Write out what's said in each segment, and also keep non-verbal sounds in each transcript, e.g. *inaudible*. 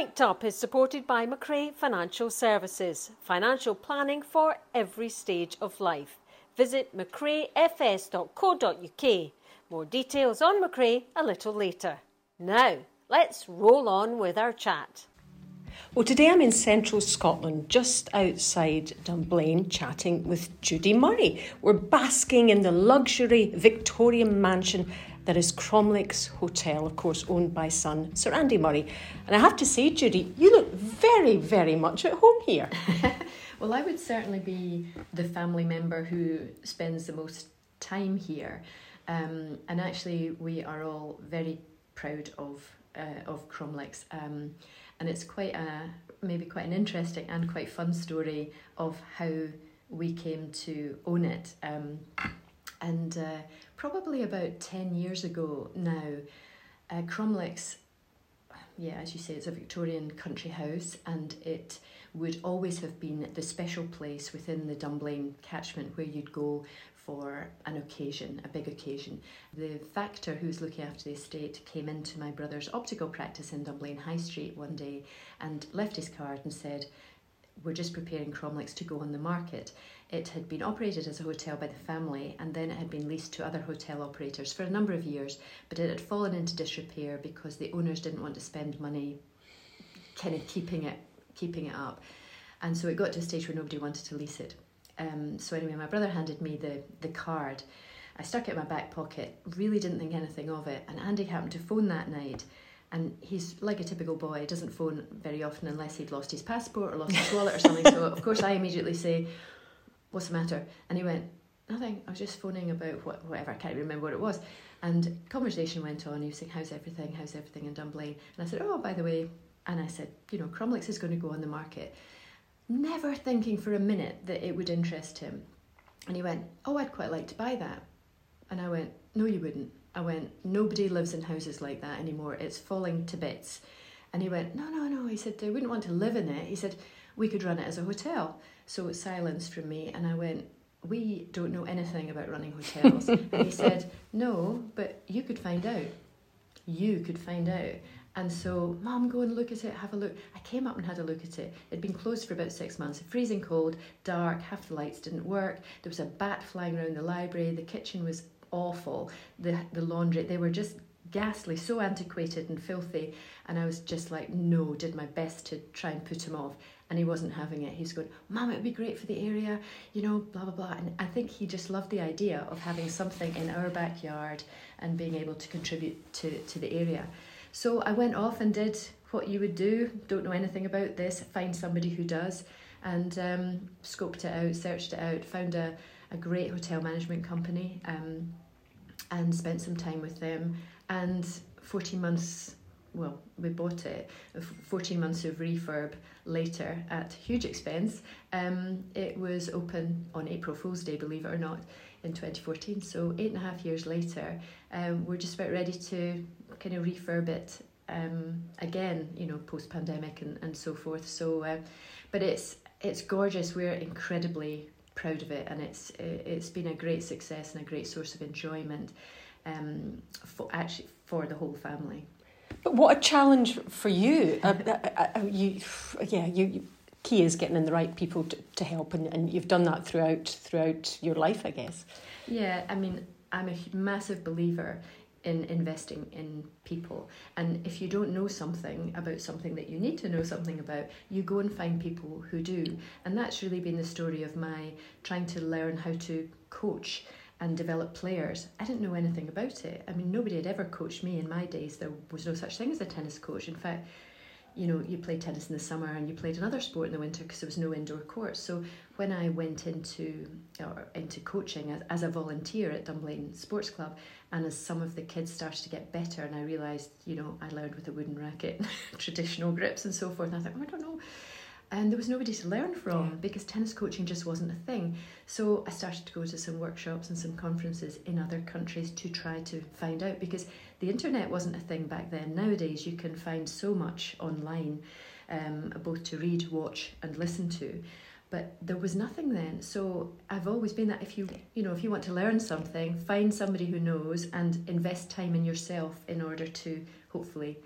Mic'd Up is supported by Macrae Financial Services, financial planning for every stage of life. Visit macraefs.co.uk. More details on Macrae a little later. Now, let's roll on with our chat. Well, today I'm in central Scotland, just outside Dunblane, chatting with Judy Murray. We're basking in the luxury Victorian mansion that is Cromlix Hotel, of course, owned by son Sir Andy Murray. And I have to say, Judy, you look very, very much at home here. *laughs* well, I would certainly be the family member who spends the most time here. Um, and actually, we are all very proud of uh, of Cromlix. Um, and it's quite a maybe quite an interesting and quite fun story of how we came to own it. Um, and uh, probably about 10 years ago now, uh, Cromlix, yeah, as you say, it's a Victorian country house and it would always have been the special place within the Dunblane catchment where you'd go for an occasion, a big occasion. The factor who was looking after the estate came into my brother's optical practice in Dunblane High Street one day and left his card and said, We're just preparing Cromlix to go on the market. It had been operated as a hotel by the family and then it had been leased to other hotel operators for a number of years, but it had fallen into disrepair because the owners didn't want to spend money kind of keeping it keeping it up. And so it got to a stage where nobody wanted to lease it. Um, so anyway, my brother handed me the, the card. I stuck it in my back pocket, really didn't think anything of it. And Andy happened to phone that night and he's like a typical boy, he doesn't phone very often unless he'd lost his passport or lost his wallet or something. So of course I immediately say, what's the matter? And he went, nothing. I was just phoning about what, whatever. I can't remember what it was. And conversation went on. He was saying, how's everything? How's everything in Dunblane? And I said, oh, by the way, and I said, you know, Cromlix is going to go on the market. Never thinking for a minute that it would interest him. And he went, oh, I'd quite like to buy that. And I went, no, you wouldn't. I went, nobody lives in houses like that anymore. It's falling to bits. And he went, no, no, no. He said, they wouldn't want to live in it. He said, we could run it as a hotel. So it silence from me, and I went, We don't know anything about running hotels. and he *laughs* said, No, but you could find out. You could find out. And so, Mum, go and look at it, have a look. I came up and had a look at it. It'd been closed for about six months, freezing cold, dark, half the lights didn't work. There was a bat flying around the library. The kitchen was awful. The, the laundry, they were just ghastly, so antiquated and filthy. And I was just like, no, did my best to try and put him off and he wasn't having it. He's going, Mum, it would be great for the area, you know, blah, blah, blah. And I think he just loved the idea of having something in our backyard and being able to contribute to, to the area. So I went off and did what you would do, don't know anything about this, find somebody who does, and um, scoped it out, searched it out, found a, a great hotel management company, um, and spent some time with them. And 14 months well, we bought it 14 months of refurb later at huge expense. Um, it was open on April Fool's Day, believe it or not, in 2014. So, eight and a half years later, um, we're just about ready to kind of refurb it um, again, you know, post pandemic and, and so forth. So, uh, but it's it's gorgeous. We're incredibly proud of it, and it's it's been a great success and a great source of enjoyment um, for actually for the whole family. But what a challenge for you. Uh, uh, uh, you yeah, you, you, key is getting in the right people to, to help, and, and you've done that throughout throughout your life, I guess. Yeah, I mean, I'm a massive believer in investing in people. And if you don't know something about something that you need to know something about, you go and find people who do. And that's really been the story of my trying to learn how to coach and develop players. I didn't know anything about it. I mean, nobody had ever coached me in my days. There was no such thing as a tennis coach. In fact, you know, you played tennis in the summer and you played another sport in the winter because there was no indoor courts. So when I went into or into coaching as, as a volunteer at Dunblane Sports Club, and as some of the kids started to get better, and I realised, you know, I learned with a wooden racket, *laughs* traditional grips and so forth. And I thought, oh, I don't know and there was nobody to learn from yeah. because tennis coaching just wasn't a thing. So I started to go to some workshops and some conferences in other countries to try to find out because the internet wasn't a thing back then. Nowadays, you can find so much online, um, both to read, watch, and listen to. But there was nothing then. So I've always been that if you you know if you want to learn something, find somebody who knows and invest time in yourself in order to hopefully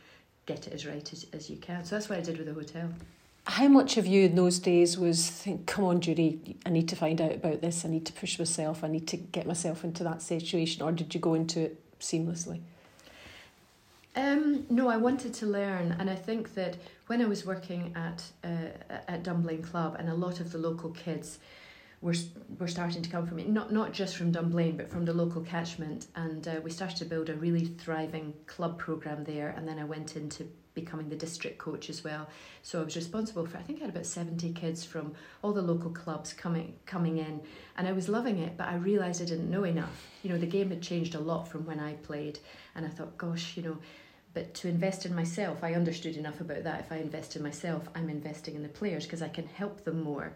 get it as right as, as you can. So that's what I did with the hotel. How much of you in those days was think, come on, Judy, I need to find out about this, I need to push myself, I need to get myself into that situation, or did you go into it seamlessly? Um, no, I wanted to learn, and I think that when I was working at uh, at Dunblane Club, and a lot of the local kids were were starting to come from it, not not just from Dunblane, but from the local catchment, and uh, we started to build a really thriving club program there. And then I went into becoming the district coach as well. So I was responsible for I think I had about 70 kids from all the local clubs coming coming in and I was loving it but I realized I didn't know enough. You know the game had changed a lot from when I played and I thought gosh, you know, but to invest in myself, I understood enough about that. If I invest in myself, I'm investing in the players because I can help them more.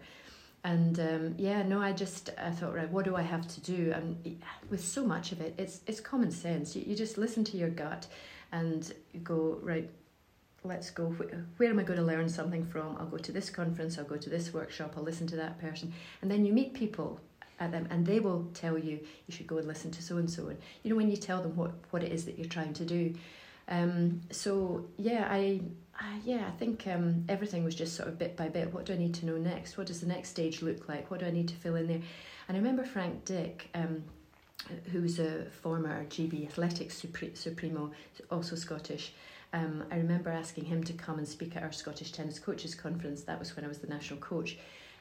And um, yeah, no, I just I thought, right, what do I have to do? And with so much of it, it's it's common sense. You, you just listen to your gut, and go right. Let's go. Where am I going to learn something from? I'll go to this conference. I'll go to this workshop. I'll listen to that person, and then you meet people at them, and they will tell you you should go and listen to so and so. And you know when you tell them what what it is that you're trying to do, um, so yeah, I, yeah, I think um, everything was just sort of bit by bit. What do I need to know next? What does the next stage look like? What do I need to fill in there? And I remember Frank Dick, um, who was a former GB Athletics Supre- Supremo, also Scottish. Um, I remember asking him to come and speak at our Scottish Tennis Coaches Conference. That was when I was the national coach.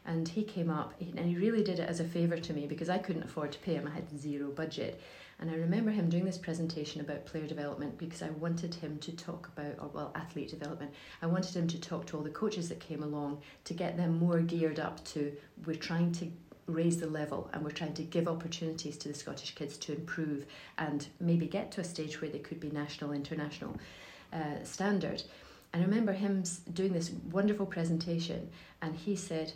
And he came up and he really did it as a favour to me because I couldn't afford to pay him. I had zero budget. And I remember him doing this presentation about player development because I wanted him to talk about, or well, athlete development. I wanted him to talk to all the coaches that came along to get them more geared up to, we're trying to raise the level and we're trying to give opportunities to the Scottish kids to improve and maybe get to a stage where they could be national, international uh, standard. And I remember him doing this wonderful presentation and he said,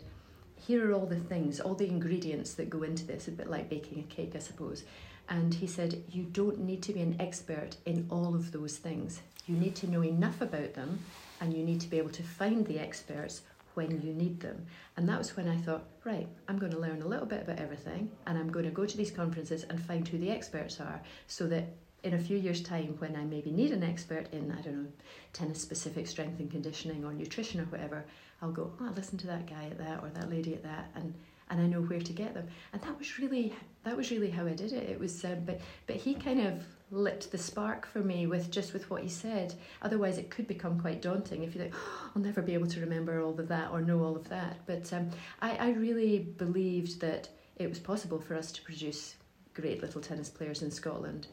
here are all the things, all the ingredients that go into this, a bit like baking a cake, I suppose. And he said, You don't need to be an expert in all of those things. You need to know enough about them and you need to be able to find the experts when you need them. And that was when I thought, right, I'm going to learn a little bit about everything and I'm going to go to these conferences and find who the experts are so that in a few years' time, when I maybe need an expert in, I don't know, tennis specific strength and conditioning or nutrition or whatever, I'll go, oh, listen to that guy at that or that lady at that. And and I know where to get them. And that was really that was really how I did it. It was, uh, but but he kind of lit the spark for me with just with what he said. Otherwise, it could become quite daunting if you think oh, I'll never be able to remember all of that or know all of that. But um, I I really believed that it was possible for us to produce great little tennis players in Scotland.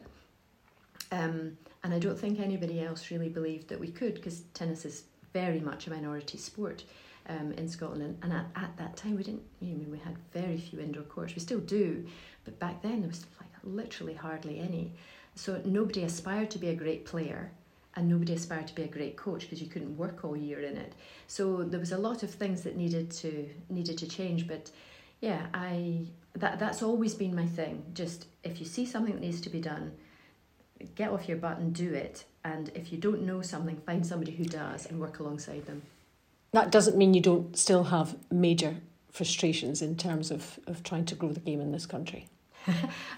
Um, and I don't think anybody else really believed that we could because tennis is very much a minority sport um, in Scotland. And at, at that time, we didn't, you know, we had very few indoor courts. We still do, but back then there was like literally hardly any. So nobody aspired to be a great player and nobody aspired to be a great coach because you couldn't work all year in it. So there was a lot of things that needed to needed to change. But yeah, I that that's always been my thing. Just if you see something that needs to be done, get off your butt and do it. And if you don't know something, find somebody who does and work alongside them that doesn't mean you don't still have major frustrations in terms of, of trying to grow the game in this country. *laughs*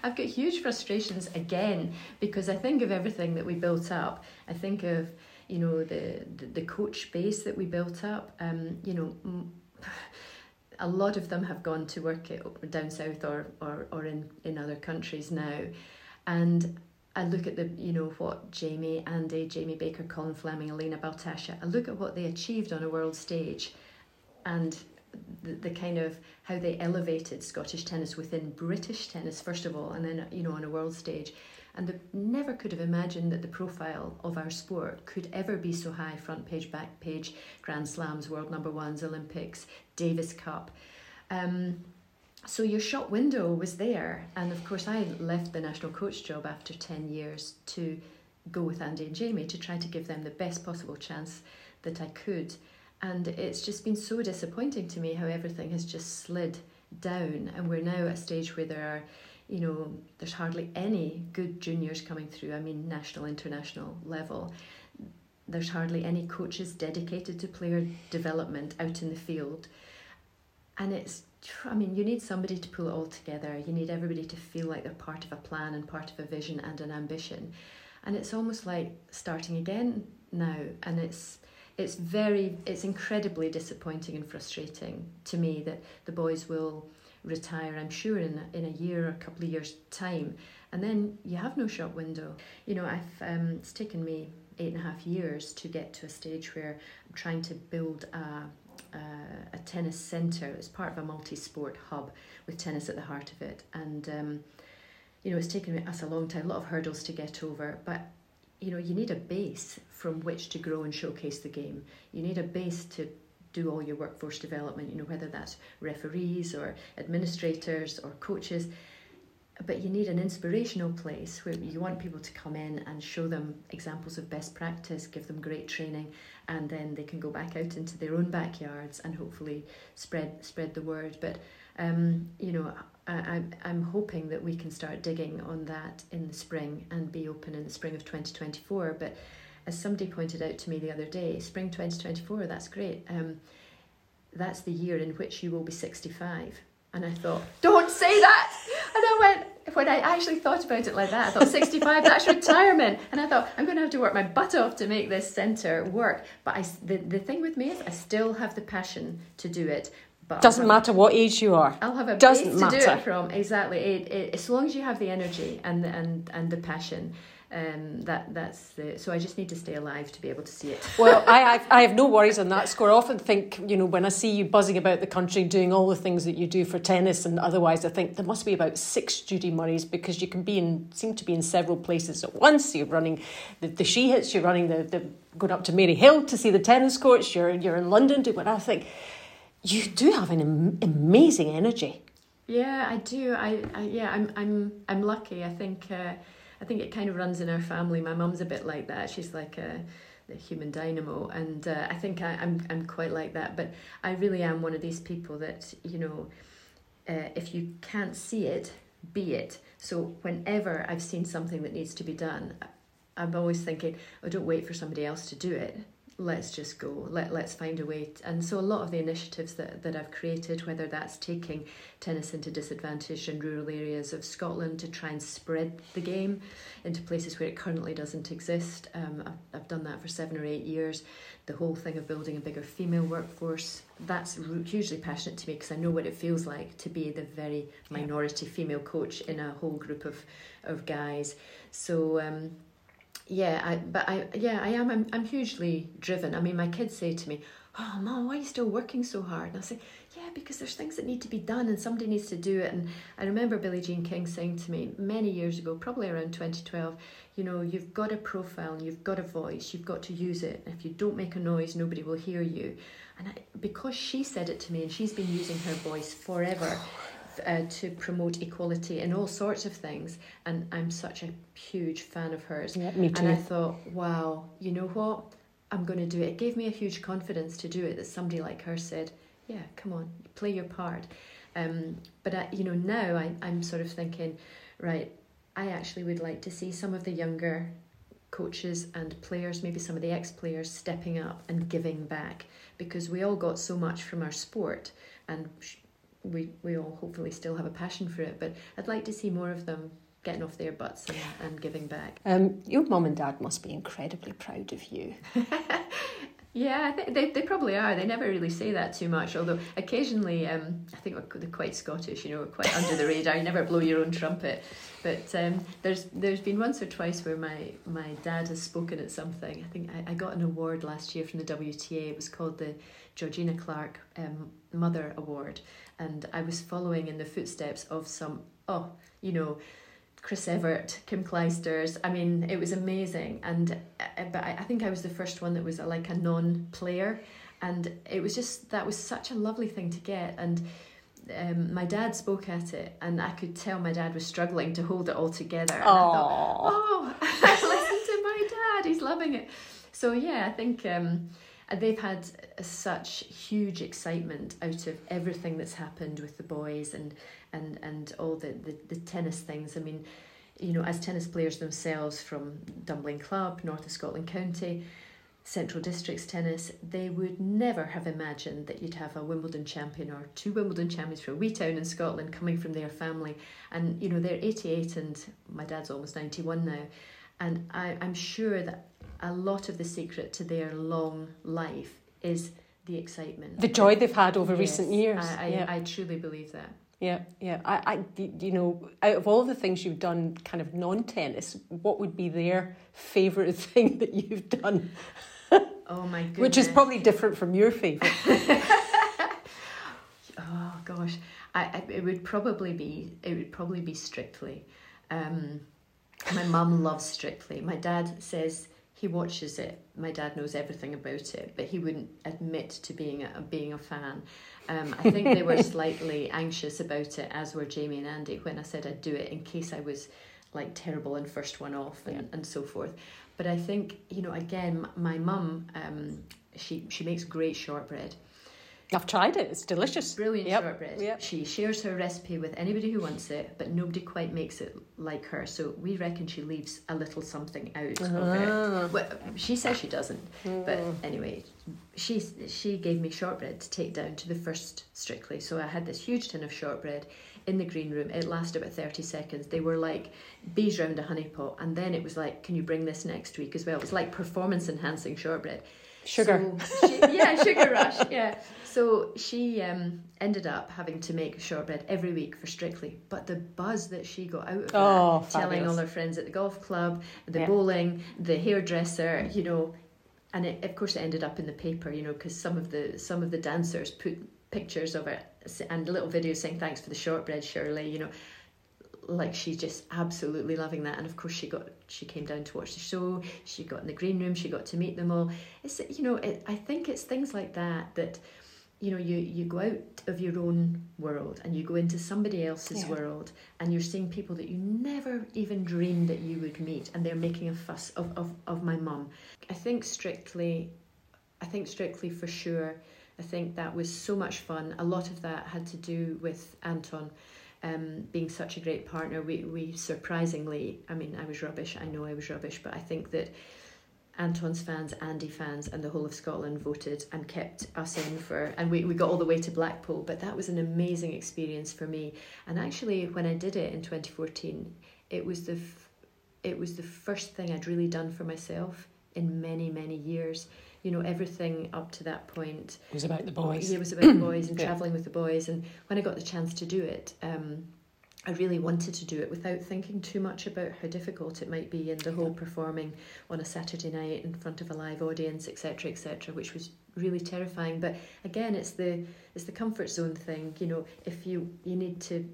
I've got huge frustrations again because I think of everything that we built up. I think of you know the the, the coach base that we built up. Um, you know, *sighs* a lot of them have gone to work at, down south or or or in in other countries now, and I look at the, you know, what Jamie, Andy, Jamie Baker, Colin Fleming, Elena Baltasha, I look at what they achieved on a world stage and the, the kind of how they elevated Scottish tennis within British tennis, first of all, and then, you know, on a world stage. And never could have imagined that the profile of our sport could ever be so high front page, back page, Grand Slams, world number ones, Olympics, Davis Cup. Um, so your shop window was there and of course i left the national coach job after 10 years to go with andy and jamie to try to give them the best possible chance that i could. And it's just been so disappointing to me how everything has just slid down and we're now at a stage where there are you know there's hardly any good juniors coming through i mean national international level. There's hardly any coaches dedicated to player development out in the field. And it's I mean, you need somebody to pull it all together. You need everybody to feel like they're part of a plan and part of a vision and an ambition. And it's almost like starting again now, and it's it's very it's incredibly disappointing and frustrating to me that the boys will retire. I'm sure in a, in a year or a couple of years time, and then you have no shop window. You know, I've um, it's taken me eight and a half years to get to a stage where I'm trying to build a, a, a tennis centre. It's part of a multi sport hub with tennis at the heart of it. And, um, you know, it's taken us a long time, a lot of hurdles to get over. But, you know, you need a base from which to grow and showcase the game. You need a base to do all your workforce development, you know, whether that's referees or administrators or coaches but you need an inspirational place where you want people to come in and show them examples of best practice, give them great training, and then they can go back out into their own backyards and hopefully spread spread the word. But um, you know, I, I'm I'm hoping that we can start digging on that in the spring and be open in the spring of 2024. But as somebody pointed out to me the other day, spring 2024, that's great. Um, that's the year in which you will be 65 and I thought, don't say that. And I went, when I actually thought about it like that, I thought 65, that's retirement. And I thought, I'm going to have to work my butt off to make this centre work. But I, the, the thing with me is, I still have the passion to do it. But doesn't matter what age you are. I'll have a doesn't base matter. to do it from. Exactly. It, it, as long as you have the energy and the, and and the passion, um, that that's the, so I just need to stay alive to be able to see it. *laughs* well, I, I have no worries on that score. I often think, you know, when I see you buzzing about the country doing all the things that you do for tennis and otherwise, I think there must be about six Judy Murrays because you can be in, seem to be in several places at once. You're running the, the she hits, you're running the, the, going up to Maryhill to see the tennis courts, you're, you're in London doing what I think. You do have an am- amazing energy. Yeah, I do. I, I yeah, I'm I'm I'm lucky. I think uh, I think it kind of runs in our family. My mum's a bit like that. She's like a, human dynamo, and uh, I think I, am I'm, I'm quite like that. But I really am one of these people that you know, uh, if you can't see it, be it. So whenever I've seen something that needs to be done, I'm always thinking, oh, don't wait for somebody else to do it let's just go let, let's find a way and so a lot of the initiatives that, that i've created whether that's taking tennis into disadvantaged and rural areas of scotland to try and spread the game into places where it currently doesn't exist um, I've, I've done that for seven or eight years. The whole thing of building a bigger female workforce that's hugely passionate to me because i know what it feels like to be the very minority female coach in a whole group of, of guys. So um, yeah, I but I yeah I am I'm, I'm hugely driven. I mean, my kids say to me, "Oh, mom, why are you still working so hard?" And I say, "Yeah, because there's things that need to be done, and somebody needs to do it." And I remember Billie Jean King saying to me many years ago, probably around 2012, you know, you've got a profile and you've got a voice, you've got to use it. If you don't make a noise, nobody will hear you. And I, because she said it to me, and she's been using her voice forever oh, uh, to promote equality in all sorts of things. And I'm such a huge fan of hers. Yeah, me too. And I thought, wow, you know what? I'm going to do it. It gave me a huge confidence to do it that somebody like her said, yeah, come on, play your part. Um, but I, you know, now I, I'm sort of thinking, right, I actually would like to see some of the younger coaches and players, maybe some of the ex players, stepping up and giving back because we all got so much from our sport and we, we all hopefully still have a passion for it, but I'd like to see more of them getting off their butts and, and giving back. Um, your mum and dad must be incredibly proud of you. *laughs* yeah, they, they, probably are. They never really say that too much, although occasionally um, I think they're quite Scottish, you know, quite under the radar. You never blow your own trumpet. But um, there's there's been once or twice where my, my dad has spoken at something. I think I, I got an award last year from the WTA. It was called the Georgina Clark um, Mother Award and I was following in the footsteps of some, oh, you know, Chris Evert, Kim Clijsters. I mean, it was amazing. And uh, but I, I think I was the first one that was a, like a non-player, and it was just that was such a lovely thing to get. And um, my dad spoke at it, and I could tell my dad was struggling to hold it all together. And I thought, oh, *laughs* listen to my dad, he's loving it. So yeah, I think. Um, they've had such huge excitement out of everything that's happened with the boys and and and all the, the, the tennis things. I mean, you know, as tennis players themselves from Dunblane Club, North of Scotland County, Central Districts tennis, they would never have imagined that you'd have a Wimbledon champion or two Wimbledon champions from a wee town in Scotland coming from their family. And, you know, they're 88 and my dad's almost 91 now. And I, I'm sure that a lot of the secret to their long life is the excitement, the joy they've had over Yes, recent years. I, I, yeah. I truly believe that. Yeah, yeah. I, I, you know, out of all the things you've done, kind of non-tennis, what would be their favourite *laughs* thing that you've done? Oh my goodness. *laughs* Which is probably different from your favourite. *laughs* Oh gosh, I, I it would probably be it would probably be Strictly. Um, my mum loves Strictly. My dad says he watches it. My dad knows everything about it, but he wouldn't admit to being a being a fan. Um, I think they were *laughs* slightly anxious about it, as were Jamie and Andy, when I said I'd do it in case I was like terrible and first one off and, Yeah. and so forth. But I think you know again, my mum, um, she she makes great shortbread. I've tried it. It's delicious. Brilliant Yep, shortbread. yep. She shares her recipe with anybody who wants it, but nobody quite makes it like her. So we reckon she leaves a little something out of it. Ah. Well, she says she doesn't, but Mm. anyway, she she gave me shortbread to take down to the first Strictly. So I had this huge tin of shortbread in the green room. It lasted about thirty seconds. They were like bees round a honey pot, and then it was like, "Can you bring this next week as well?" It was like performance enhancing shortbread. Sugar. So she, yeah, sugar rush. *laughs* Yeah. So she um, ended up having to make shortbread every week for Strictly. But the buzz that she got out of that, Oh, telling all her friends at the golf club, the Yeah. bowling, the hairdresser, you know, and it, of course it ended up in the paper, you know, because some of the some of the dancers put pictures of it and little videos saying thanks for the shortbread, Shirley, you know. Like she's just absolutely loving that, and of course she got she came down to watch the show. She got in the green room. She got to meet them all. It's you know it, I think it's things like that that you know you you go out of your own world and you go into somebody else's Yeah. world and you're seeing people that you never even dreamed that you would meet and they're making a fuss of of, of my mum. I think strictly I think strictly for sure. I think that was so much fun. A lot of that had to do with Anton um, being such a great partner. We, we surprisingly, I mean, I was rubbish. I know I was rubbish, but I think that Anton's fans, Andy fans, and the whole of Scotland voted and kept us in for, and we, we got all the way to Blackpool. But that was an amazing experience for me. And actually, when I did it in 2014, it was the f- it was the first thing I'd really done for myself in many many years. You know, everything up to that point It was about the boys. it was about the *clears throat* boys and Yeah. traveling with the boys. And when I got the chance to do it, um, I really wanted to do it without thinking too much about how difficult it might be and the whole performing on a Saturday night in front of a live audience, etc., etc., which was really terrifying. But again, it's the it's the comfort zone thing. You know, if you you need to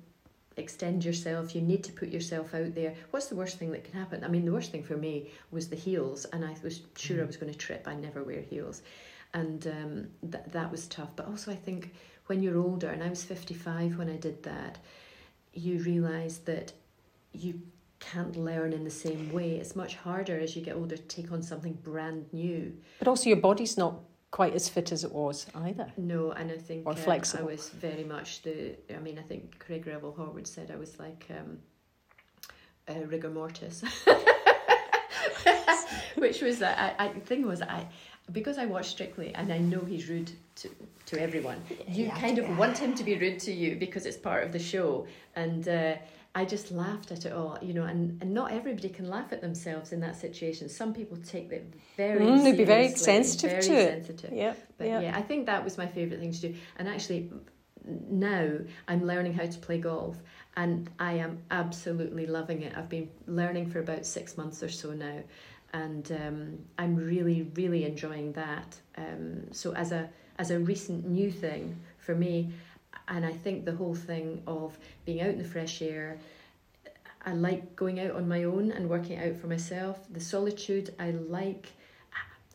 extend yourself, you need to put yourself out there. What's the worst thing that can happen? I mean, the worst thing for me was the heels, and I was sure I was going to trip. I never wear heels, and um, th- that was tough. But also, I think when you're older, and I was 55 when I did that, you realise that you can't learn in the same way. It's much harder as you get older to take on something brand new. But also, your body's not quite as fit as it was either. No, and I think Or um, flexible. I was very much the. I mean, I think Craig Revel Horwood said I was like um, uh, rigor mortis, *laughs* which was that. I, I the thing was I because I watch Strictly and I know he's rude to to everyone. You Yeah, kind yeah. of want him to be rude to you because it's part of the show, and. Uh, I just laughed at it all, you know, and, and not everybody can laugh at themselves in that situation. Some people take it very Mm, they'd be very sensitive very to it. sensitive. Yeah, But yeah. yeah. I think that was my favourite thing to do. And actually, now I'm learning how to play golf, and I am absolutely loving it. I've been learning for about six months or so now, and um, I'm really, really enjoying that. Um, so as a as a recent new thing for me, and I think the whole thing of being out in the fresh air. I like going out on my own and working out for myself. The solitude I like.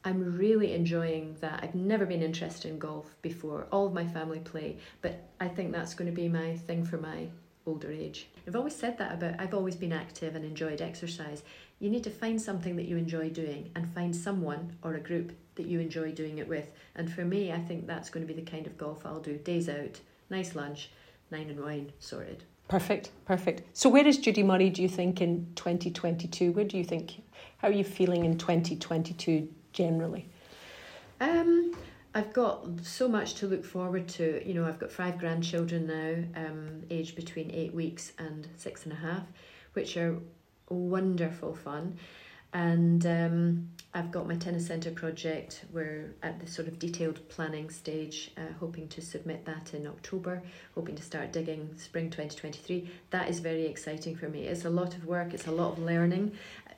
I'm really enjoying that. I've never been interested in golf before. All of my family play, but I think that's going to be my thing for my older age. I've always said that about I've always been active and enjoyed exercise. You need to find something that you enjoy doing and find someone or a group that you enjoy doing it with. And for me, I think that's going to be the kind of golf I'll do. Days out, nice lunch, nine and wine, sorted. Perfect, perfect. So, where is Judy Murray, do you think, in 2022? Where do you think, how are you feeling in 2022 generally? Um, I've got so much to look forward to. You know, I've got five grandchildren now, um, aged between eight weeks and six and a half, which are wonderful fun. And um, I've got my tennis centre project. We're at the sort of detailed planning stage, uh, hoping to submit that in October, hoping to start digging spring 2023. That is very exciting for me. It's a lot of work, it's a lot of learning.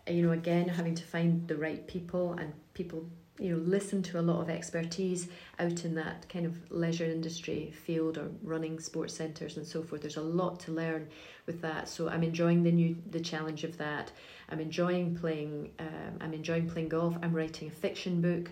You know, again, having to find the right people and people you know listen to a lot of expertise out in that kind of leisure industry field or running sports centres and so forth there's a lot to learn with that so i'm enjoying the new the challenge of that i'm enjoying playing um, i'm enjoying playing golf i'm writing a fiction book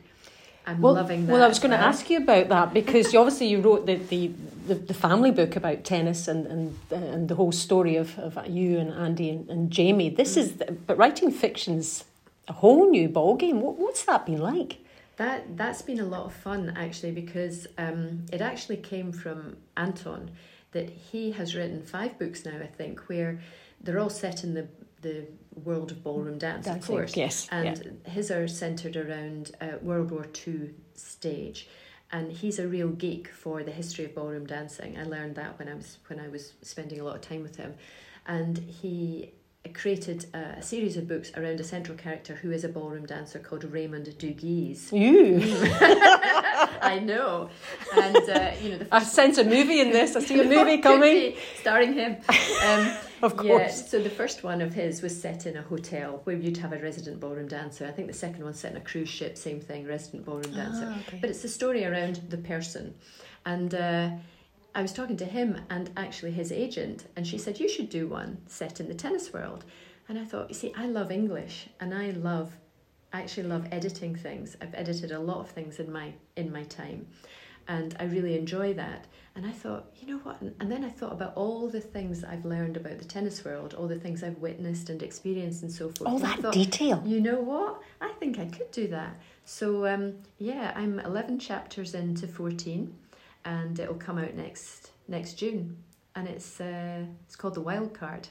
I'm well, loving that. Well, I was going to ask you about that because you, obviously you wrote the, the, the, the, family book about tennis and, and, and the whole story of, of you and Andy and, and Jamie. This mm. is, the, but writing fiction's a whole new ballgame. What, what's that been like? That that's been a lot of fun actually because um, it actually came from Anton that he has written five books now I think where they're all set in the the world of ballroom dance Dancing, of course yes and yeah. his are centered around uh, World War Two stage and he's a real geek for the history of ballroom dancing I learned that when I was when I was spending a lot of time with him and he created a, series of books around a central character who is a ballroom dancer called Raymond de Guise. You, *laughs* I know, and uh, you know, the I sense a movie in this. I see a *laughs* movie coming, starring him. Um, *laughs* of course. Yeah, so the first one of his was set in a hotel where you'd have a resident ballroom dancer. I think the second one's set in a cruise ship, same thing, resident ballroom dancer. Ah, okay. But it's a story around the person, and. Uh, I was talking to him and actually his agent, and she said, You should do one set in the tennis world. And I thought, You see, I love English and I love, I actually love editing things. I've edited a lot of things in my, in my time and I really enjoy that. And I thought, you know what? And then I thought about all the things I've learned about the tennis world, all the things I've witnessed and experienced and so forth. All that thought, detail. You know what? I think I could do that. So, um, yeah, I'm 11 chapters into 14 and it'll come out next next June, and it's uh, it's called the Wild Card.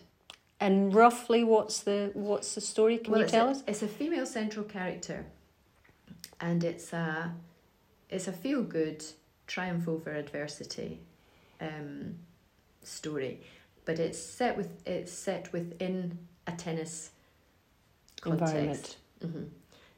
And roughly, what's the what's the story? Can well, you tell a, us? It's a female central character, and it's a it's a feel good triumph over adversity um, story, but it's set with it's set within a tennis context. Mm-hmm.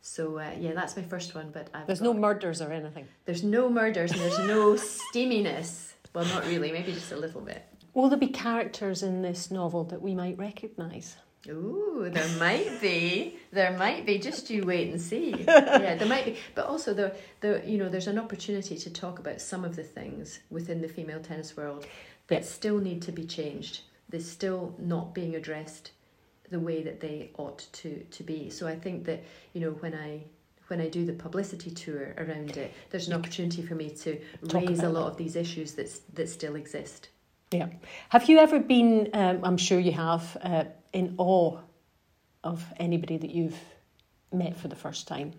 So uh, yeah, that's my first one. But I've there's got, no murders or anything. There's no murders and there's no steaminess. Well, not really. Maybe just a little bit. Will there be characters in this novel that we might recognise? Ooh, there might be. There might be. Just you wait and see. *laughs* yeah, there might be. But also, the the you know, there's an opportunity to talk about some of the things within the female tennis world that still need to be changed. They're still not being addressed the way that they ought to to be. So I think that you know when I when I do the publicity tour around it, there's an opportunity for me to Talk raise a lot that. of these issues that that still exist. Yeah. Have you ever been? Um, I'm sure you have. Uh, in awe of anybody that you've met for the first time.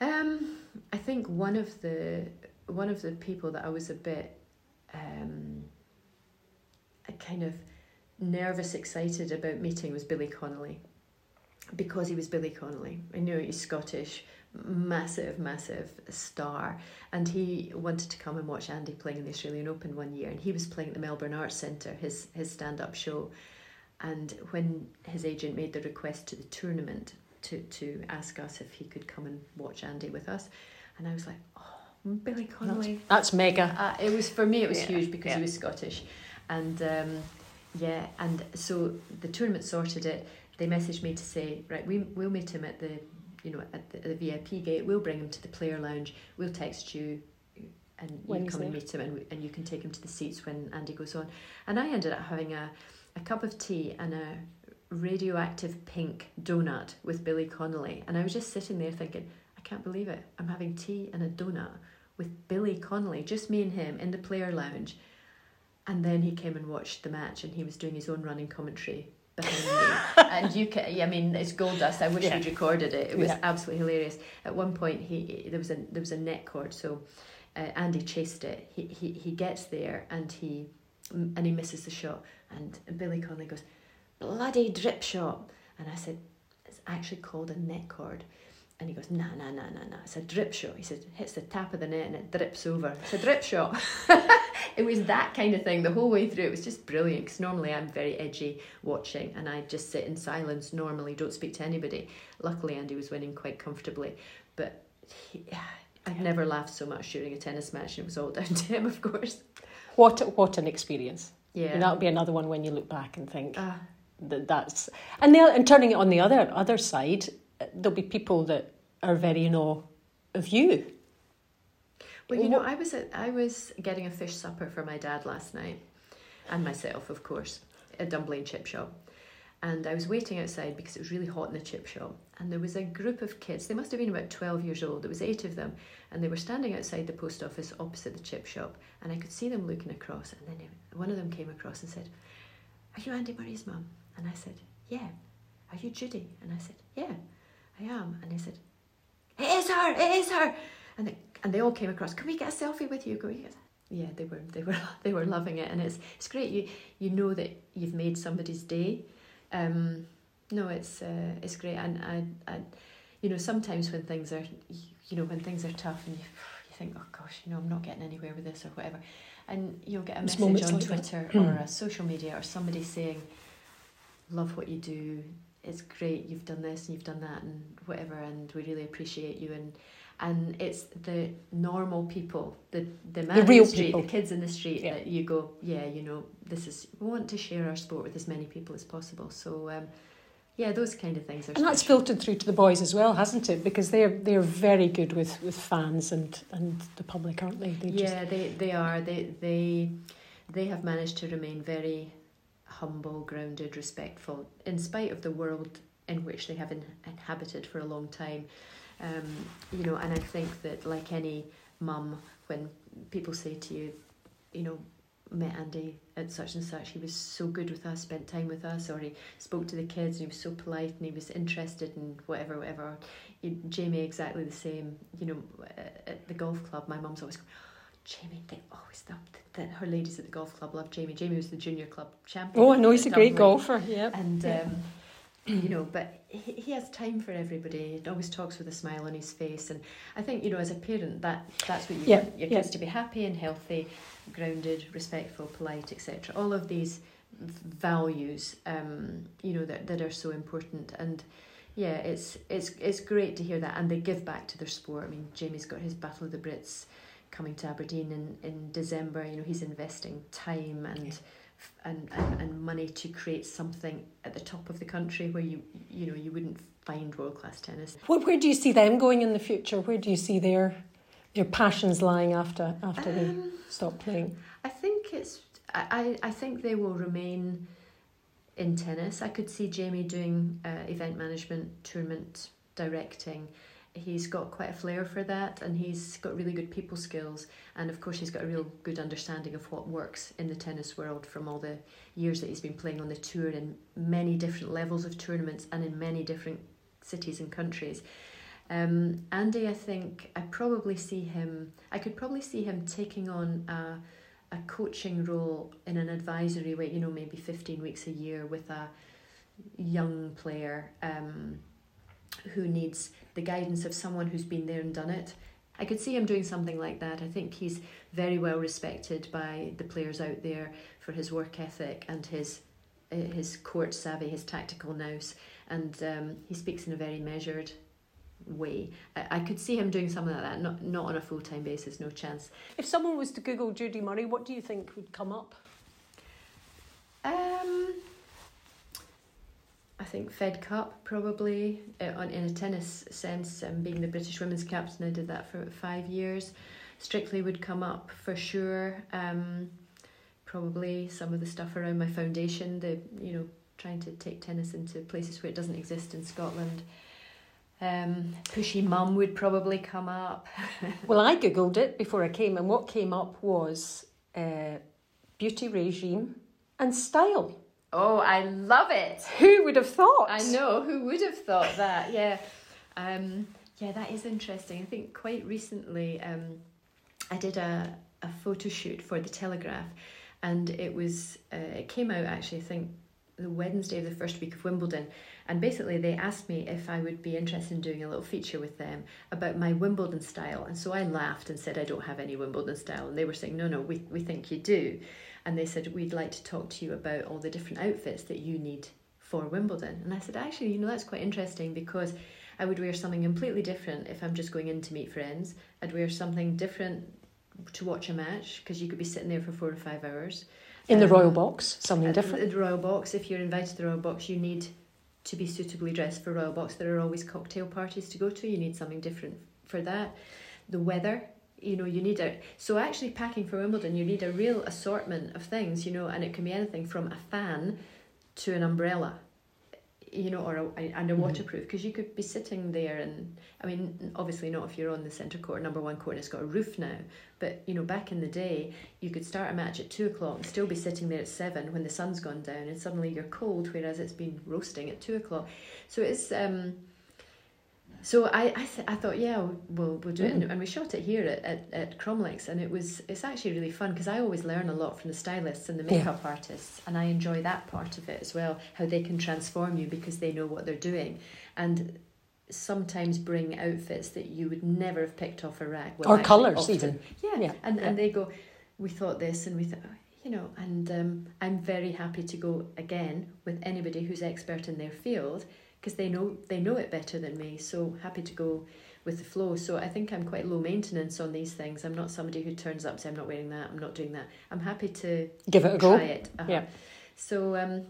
Um, I think one of the one of the people that I was a bit um, kind of nervous, excited about meeting was Billy Connolly, because he was Billy Connolly. I knew he's Scottish, massive, massive star, and he wanted to come and watch Andy playing in the Australian Open one year, and he was playing at the Melbourne Arts Centre, his his stand up show, and when his agent made the request to the tournament to to ask us if he could come and watch Andy with us, and I was like, oh. Billy Connolly. That's, that's mega. Uh, it was for me. It was yeah. huge because yeah. he was Scottish, and um, yeah, and so the tournament sorted it they messaged me to say, right, we, we'll meet him at the, you know, at the, the VIP gate. We'll bring him to the player lounge. We'll text you, and you come and meet him, and, and you can take him to the seats when Andy goes on. And I ended up having a, a cup of tea and a radioactive pink donut with Billy Connolly, and I was just sitting there thinking, I can't believe it. I'm having tea and a donut with Billy Connolly, just me and him in the player lounge. And then he came and watched the match, and he was doing his own running commentary behind me. *laughs* and you can, I mean, it's gold dust. I wish yeah. you'd recorded it. It was yeah. absolutely hilarious. At one point, he there was a there was a net cord, so uh, Andy chased it. He, he he gets there and he and he misses the shot. And Billy Connolly goes, bloody drip shot. And I said, it's actually called a net cord. And he goes, nah, nah, nah, nah, nah. It's a drip shot. He said, hits the tap of the net and it drips over. It's a drip shot. *laughs* it was that kind of thing the whole way through. It was just brilliant because normally I'm very edgy watching and I just sit in silence normally, don't speak to anybody. Luckily, Andy was winning quite comfortably. But he, *sighs* I've never laughed so much during a tennis match and it was all *laughs* down to him, of course. What, what an experience. Yeah. And that'll be another one when you look back and think Ah. that that's and the, and turning it on the other other side, there'll be people that are very in awe of you. Well, you know, I was at, I was getting a fish supper for my dad last night, and myself, of course, at Dunblane Chip Shop. And I was waiting outside because it was really hot in the chip shop. And there was a group of kids, they must have been about 12 years old, there was eight of them, and they were standing outside the post office opposite the chip shop. And I could see them looking across. And then one of them came across and said, Are you Andy Murray's mum? And I said, Yeah. Are you Judy? And I said, Yeah, I am. And he said, It is her, it is her. And they, and they all came across, Can we get a selfie with you? Can we get yeah, they were they were *laughs* they were loving it, and it's it's great. You you know that you've made somebody's day. Um, no, it's uh, it's great, and I, I, you know, sometimes when things are, you know, when things are tough, and you, you think, oh gosh, you know, I'm not getting anywhere with this or whatever, and you'll get a message on like that. Twitter *clears throat* or a social media or somebody saying, love what you do. It's great. You've done this and you've done that and whatever, and we really appreciate you and. And it's the normal people, the the man in real the street, people. the kids in the street Yeah. that you go, yeah, you know, this is we want to share our sport with as many people as possible. So um, yeah, those kind of things are. And that's filtered through to the boys as well, hasn't it? Because they're they're very good with, with fans and, and the public, aren't they? they just, Yeah, they they are. They they they have managed to remain very humble, grounded, respectful, in spite of the world in which they have in, inhabited for a long time. Um, you know, and I think that like any mum, when people say to you, you know, met Andy at such and such, he was so good with us, spent time with us, or he spoke to the kids and he was so polite and he was interested in whatever, whatever. Jamie, exactly the same. You know, at the golf club, my mum's always going, Jamie, they always loved that her ladies at the golf club loved Jamie. Jamie was the junior club champion. Oh, I know he's a great golfer. Yeah. And Yeah. um, *clears throat* you know, but he, he has time for everybody. He always talks with a smile on his face, and I think you know, as a parent, that that's what you Yeah, want your yeah. kids to be happy and healthy, grounded, respectful, polite, etc. All of these values, um, you know, that that are so important and. Yeah, it's it's it's great to hear that, and they give back to their sport. I mean, Jamie's got his Battle of the Brits coming to Aberdeen in, in December. You know, he's investing time and, Yeah. and and and money to create something at the top of the country where you you know you wouldn't find world class tennis. Where, where do you see them going in the future? Where do you see their their passions lying after after they Um, stop playing? I think it's I, I I think they will remain in tennis. I could see Jamie doing uh, event management, tournament directing. He's got quite a flair for that, and he's got really good people skills. And of course, he's got a real good understanding of what works in the tennis world from all the years that he's been playing on the tour in many different levels of tournaments and in many different cities and countries. Um, Andy, I think I probably see him. I could probably see him taking on a a coaching role in an advisory way. You know, maybe fifteen weeks a year with a young player um, who needs the guidance of someone who's been there and done it. I could see him doing something like that. I think he's very well respected by the players out there for his work ethic and his uh, his court savvy, his tactical nous, and um, he speaks in a very measured way. I, I could see him doing something like that, not not on a full time basis, no chance. If someone was to Google Judy Murray, what do you think would come up? Um, think Fed Cup probably uh, on in a tennis sense. Um, being the British women's captain, I did that for five years. Strictly would come up for sure. Um, probably some of the stuff around my foundation. The you know trying to take tennis into places where it doesn't exist in Scotland. Um, pushy mum would probably come up. *laughs* Well, I googled it before I came, and what came up was uh, beauty regime and style. Oh, I love it. Who would have thought? I know. Who would have thought that? Yeah. Um, yeah, that is interesting. I think quite recently um, I did a, a photo shoot for the Telegraph, and it was uh, it came out actually I think the Wednesday of the first week of Wimbledon, and basically they asked me if I would be interested in doing a little feature with them about my Wimbledon style, and so I laughed and said I don't have any Wimbledon style, and they were saying no, no, we we think you do, and they said we'd like to talk to you about all the different outfits that you need for Wimbledon, and I said actually, you know, that's quite interesting because. I would wear something completely different if I'm just going in to meet friends. I'd wear something different to watch a match because you could be sitting there for four or five hours. In the um, Royal Box, something different. The Royal Box, if you're invited to the Royal Box, you need to be suitably dressed for Royal Box. There are always cocktail parties to go to. You need something different for that. The weather, you know, you need a. So actually, packing for Wimbledon, you need a real assortment of things, you know, and it can be anything from a fan to an umbrella you know, or a, and a mm-hmm. waterproof because you could be sitting there and I mean, obviously not if you're on the centre court, number one court, and it's got a roof now. But you know, back in the day, you could start a match at two o'clock and still be sitting there at seven when the sun's gone down, and suddenly you're cold, whereas it's been roasting at two o'clock. So it's um, so I I, th- I thought yeah we'll we'll do it and, and, we shot it here at, at, at Cromlix and it was it's actually really fun because I always learn a lot from the stylists and the makeup yeah. artists and I enjoy that part of it as well how they can transform you because they know what they're doing and sometimes bring outfits that you would never have picked off a rack well, or colours even yeah, yeah. and yeah. and they go we thought this and we thought you know and um, I'm very happy to go again with anybody who's expert in their field because they know they know it better than me. So happy to go with the flow. So I think I'm quite low maintenance on these things. I'm not somebody who turns up and says I'm not wearing that. I'm not doing that. I'm happy to give it a go. Try it. Uh-huh. Yeah. So um,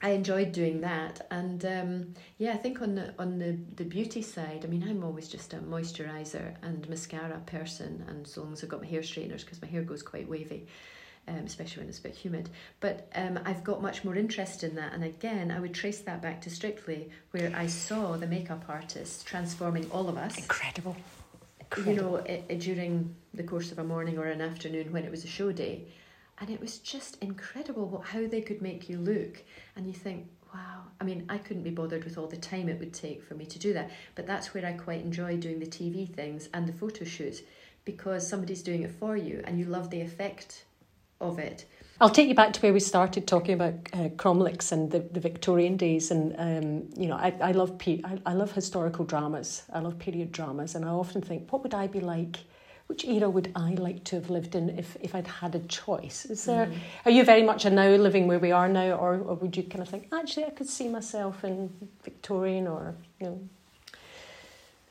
I enjoyed doing that, and um, yeah, I think on the on the the beauty side, I mean, I'm always just a moisturizer and mascara person, and so long as I've got my hair straighteners because my hair goes quite wavy um, especially when it's a bit humid. But um, I've got much more interest in that. And again, I would trace that back to Strictly, where I saw the makeup artist transforming all of us. Incredible. Incredible. You know, it, it, during the course of a morning or an afternoon when it was a show day. And it was just incredible what, how they could make you look. And you think, wow. I mean, I couldn't be bothered with all the time it would take for me to do that. But that's where I quite enjoy doing the TV things and the photo shoots because somebody's doing it for you and you love the effect of it. I'll take you back to where we started talking about uh, Cromlix and the, the Victorian days, and um, you know, I, I love pe- I, I love historical dramas. I love period dramas, and I often think, what would I be like? Which era would I like to have lived in if, if I'd had a choice? Is there? Mm. Are you very much a now living where we are now, or, or would you kind of think actually I could see myself in Victorian or you know?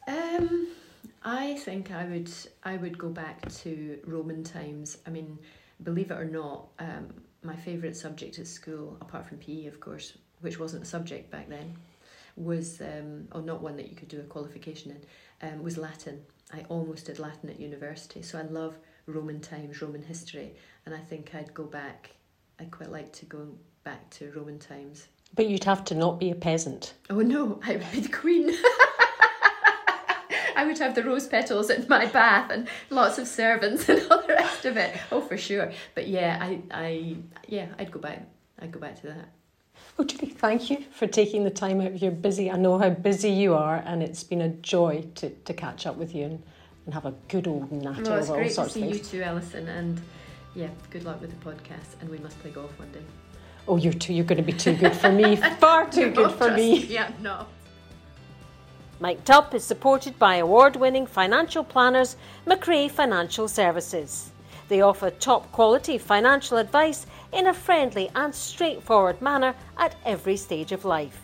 Um, I think I would I would go back to Roman times. I mean believe it or not, um, my favourite subject at school, apart from PE, of course, which wasn't a subject back then, was, um, or not one that you could do a qualification in, um, was Latin. I almost did Latin at university, so I love Roman times, Roman history, and I think I'd go back, I'd quite like to go back to Roman times. But you'd have to not be a peasant. Oh no, *laughs* I would be the queen. *laughs* I would have the rose petals in my bath and lots of servants *laughs* and all the rest of it. Oh, for sure. But yeah, I, I, yeah, I'd go back. I'd go back to that. Well, Judy, thank you for taking the time out of your busy. I know how busy you are, and it's been a joy to, to catch up with you and, and have a good old natter well, it's of all sorts to see of you too, Alison, and yeah, good luck with the podcast, and we must play golf one day. Oh, you're too. You're going to be too good for me. *laughs* Far too good for me. Yeah, no. Mic'd Up is supported by award winning financial planners Macrae Financial Services. They offer top quality financial advice in a friendly and straightforward manner at every stage of life.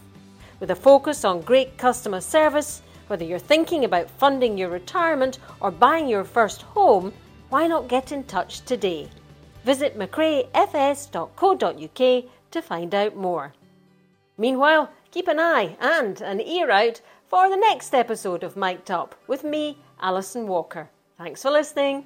With a focus on great customer service, whether you're thinking about funding your retirement or buying your first home, why not get in touch today? Visit macraefs.co.uk to find out more. Meanwhile, keep an eye and an ear out for the next episode of Mic'd Up with me, Alison Walker. Thanks for listening.